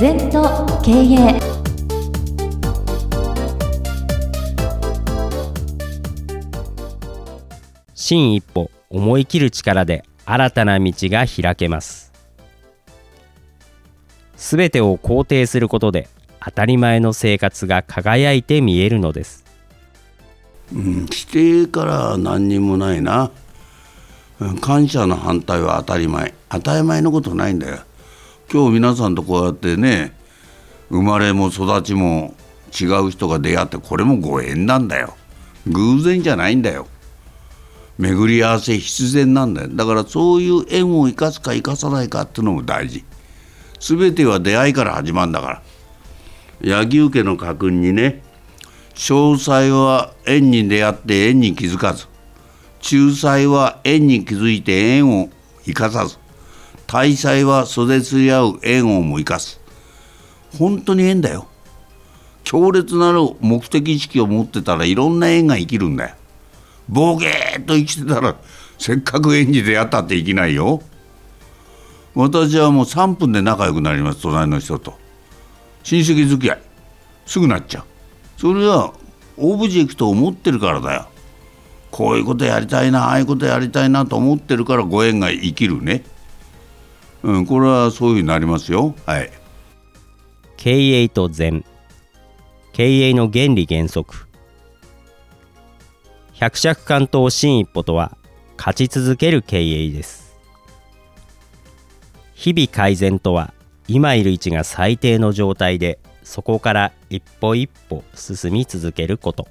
全と経営新一歩思い切る力で新たな道が開けます。すべてを肯定することで当たり前の生活が輝いて見えるのです。うん、否定から何にもないな。うん感謝の反対は当たり前。当たり前のことないんだよ今日皆さんとこうやってね生まれも育ちも違う人が出会ってこれもご縁なんだよ。偶然じゃないんだよ。巡り合わせ必然なんだよ。だからそういう縁を生かすか生かさないかっていうのも大事。全ては出会いから始まるんだから。柳生家の家訓にね詳細は縁に出会って縁に気づかず。仲裁は縁に気づいて縁を生かさず。大祭は袖すり合う縁をも生かす。本当に縁だよ。強烈なる目的意識を持ってたらいろんな縁が生きるんだよ。ボケーっと生きてたらせっかく縁に出会ったって生きないよ。私はもう3分で仲良くなります隣の人と。親戚付き合い。すぐなっちゃう。それはオブジェクトを持ってるからだよ。こういうことやりたいなああいうことやりたいなと思ってるからご縁が生きるね。うんこれはそういうふうになりますよ。はい。経営と善経営の原理原則。百尺関東新一歩とは勝ち続ける経営です。日々改善とは今いる位置が最低の状態でそこから一歩一歩進み続けること。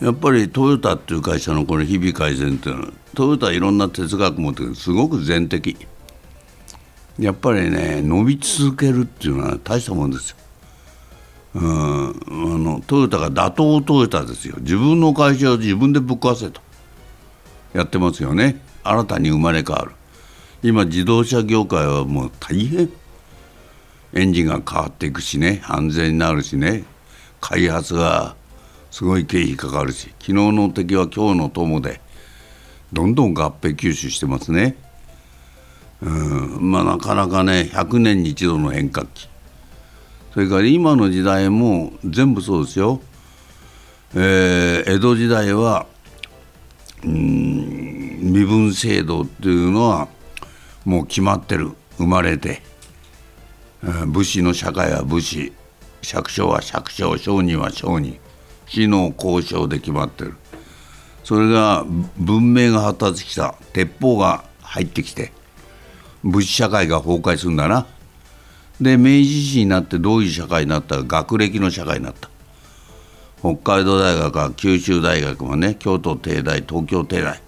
やっぱりトヨタっていう会社のこれ日々改善っていうのはトヨタはいろんな哲学持ってるすごく全的やっぱりね伸び続けるっていうのは大したもんですよ。うんあのトヨタが打倒トヨタですよ。自分の会社を自分でぶっ壊せと。やってますよね。新たに生まれ変わる。今自動車業界はもう大変。エンジンが変わっていくしね。安全になるしね。開発がすごい経費かかるし。昨日の敵は今日の友でどんどん合併吸収してますね。うん。まあなかなかね100年に一度の変革期。それから今の時代も全部そうですよ、えー江戸時代はうん身分制度っていうのはもう決まってる。生まれて。うん武士の社会は武士。百姓は百姓商人は商人。死の交渉で決まってる。それが文明が発達した。鉄砲が入ってきて。武士社会が崩壊するんだな。で明治維新になってどういう社会になったか学歴の社会になった。北海道大学か九州大学もね京都帝大東京帝大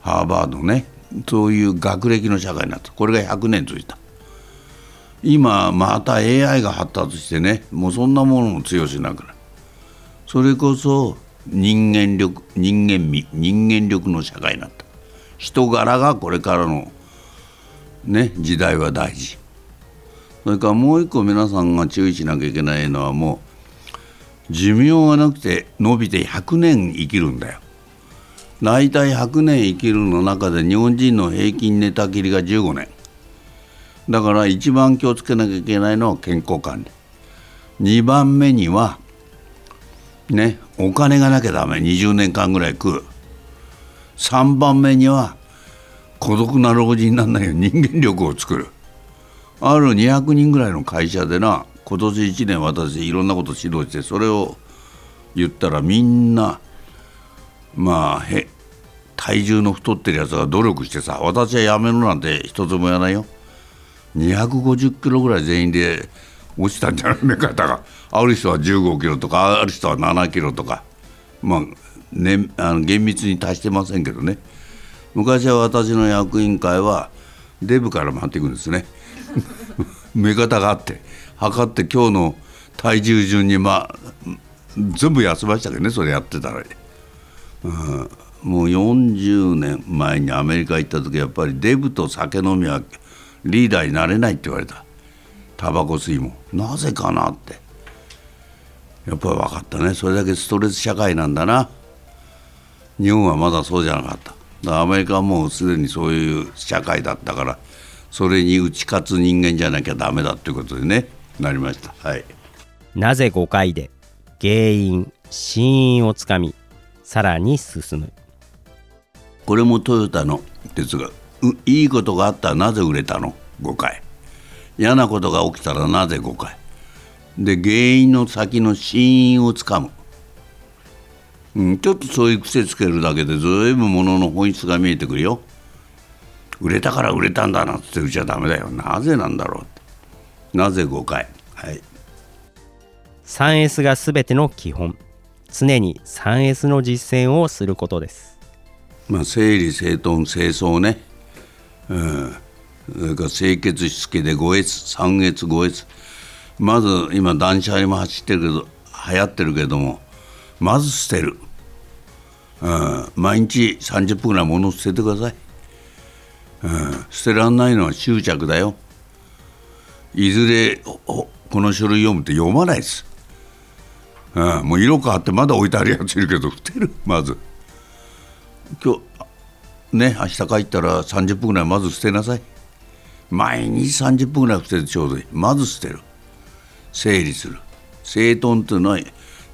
ハーバードねそういう学歴の社会になった。これが100年続いた。今また AI が発達してねもうそんなものも通用しなくなる。それこそ人間力人間味人間力の社会になった。人柄がこれからのね時代は大事。それからもう一個皆さんが注意しなきゃいけないのはもう寿命がなくて伸びて100年生きるんだよ。大体100年生きるの中で日本人の平均寝たきりが15年。だから一番気をつけなきゃいけないのは健康管理。2番目にはねお金がなきゃダメ。20年間ぐらい食う。3番目には孤独な老人にならないように人間力を作る。ある200人ぐらいの会社でな今年1年私いろんなこと指導してそれを言ったらみんなまあへ体重の太ってるやつが努力してさ私はやめろなんて一つもやらないよ。250キロぐらい全員で落ちたんじゃないか方がある人は15キロとかある人は7キロとか。まあ,、ね、あの厳密に達してませんけどね。昔は私の役員会はデブから回っていくんですね。目方があって測って今日の体重順にまあ全部痩せましたけどねそれやってたら、うん、もう40年前にアメリカ行った時やっぱりデブと酒飲みはリーダーになれないって言われた。タバコ吸いも。なぜかなって。やっぱり分かったね。それだけストレス社会なんだな。日本はまだそうじゃなかった。アメリカはもうすでにそういう社会だったからそれに打ち勝つ人間じゃなきゃダメだっていうことでねなりました。はい。なぜ5回で原因真因をつかみさらに進む。これもトヨタの哲学。ういいことがあったらなぜ売れたの？5回嫌なことが起きたらなぜ5回で原因の先の真因をつかむ、うん、ちょっとそういう癖つけるだけでずいぶんものの本質が見えてくるよ。売れたから売れたんだなって言っちゃダメだよ。なぜなんだろうなぜ5回はい。3S がすべての基本。常に 3S の実践をすることです。まあ、整理整頓清掃ね、うん、それから清潔しつけで5越3越5越まず今断捨離も走ってるけど流行ってるけどもまず捨てる、うん、毎日30分ぐらい物捨ててください、うん、捨てらんないのは執着だよ。いずれこの書類読むって読まないです、うん、もう色変わってまだ置いてあるやついるけど 捨てる。まず。今日ね明日帰ったら30分ぐらいまず捨てなさい。毎日30分ぐらい捨ててちょうどいい。まず捨てる。整理する。整頓っていうのは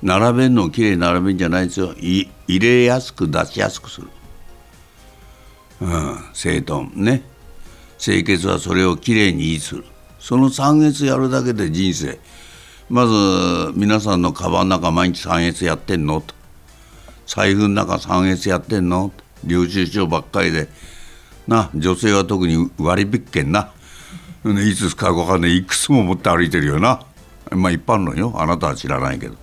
並べるのをきれいに並べるんじゃないですよ。い入れやすく出しやすくする、うん、整頓ね。清潔はそれをきれいに維持する。その3月やるだけで人生。まず皆さんのカバンの中毎日3月やってんの？と。財布の中3越やってんの？領収書ばっかりで。な女性は特に割引券な。ねいつ使うか分かんない。いくつも持って歩いてるよな。まあ一般論よ。あなたは知らないけど、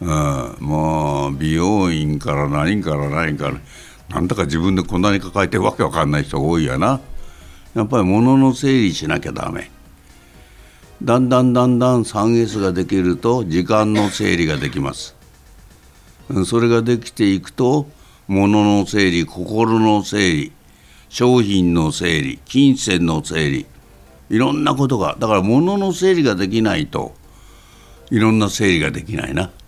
うん、もう美容院から何から何からなんだか自分でこんなに抱えてるわけわかんない人多いやな。やっぱり物の整理しなきゃダメ。だんだんだんだん 3S ができると時間の整理ができます。それができていくと物の整理心の整理商品の整理金銭の整理いろんなことがだから物の整理ができないといろんな整理ができないな。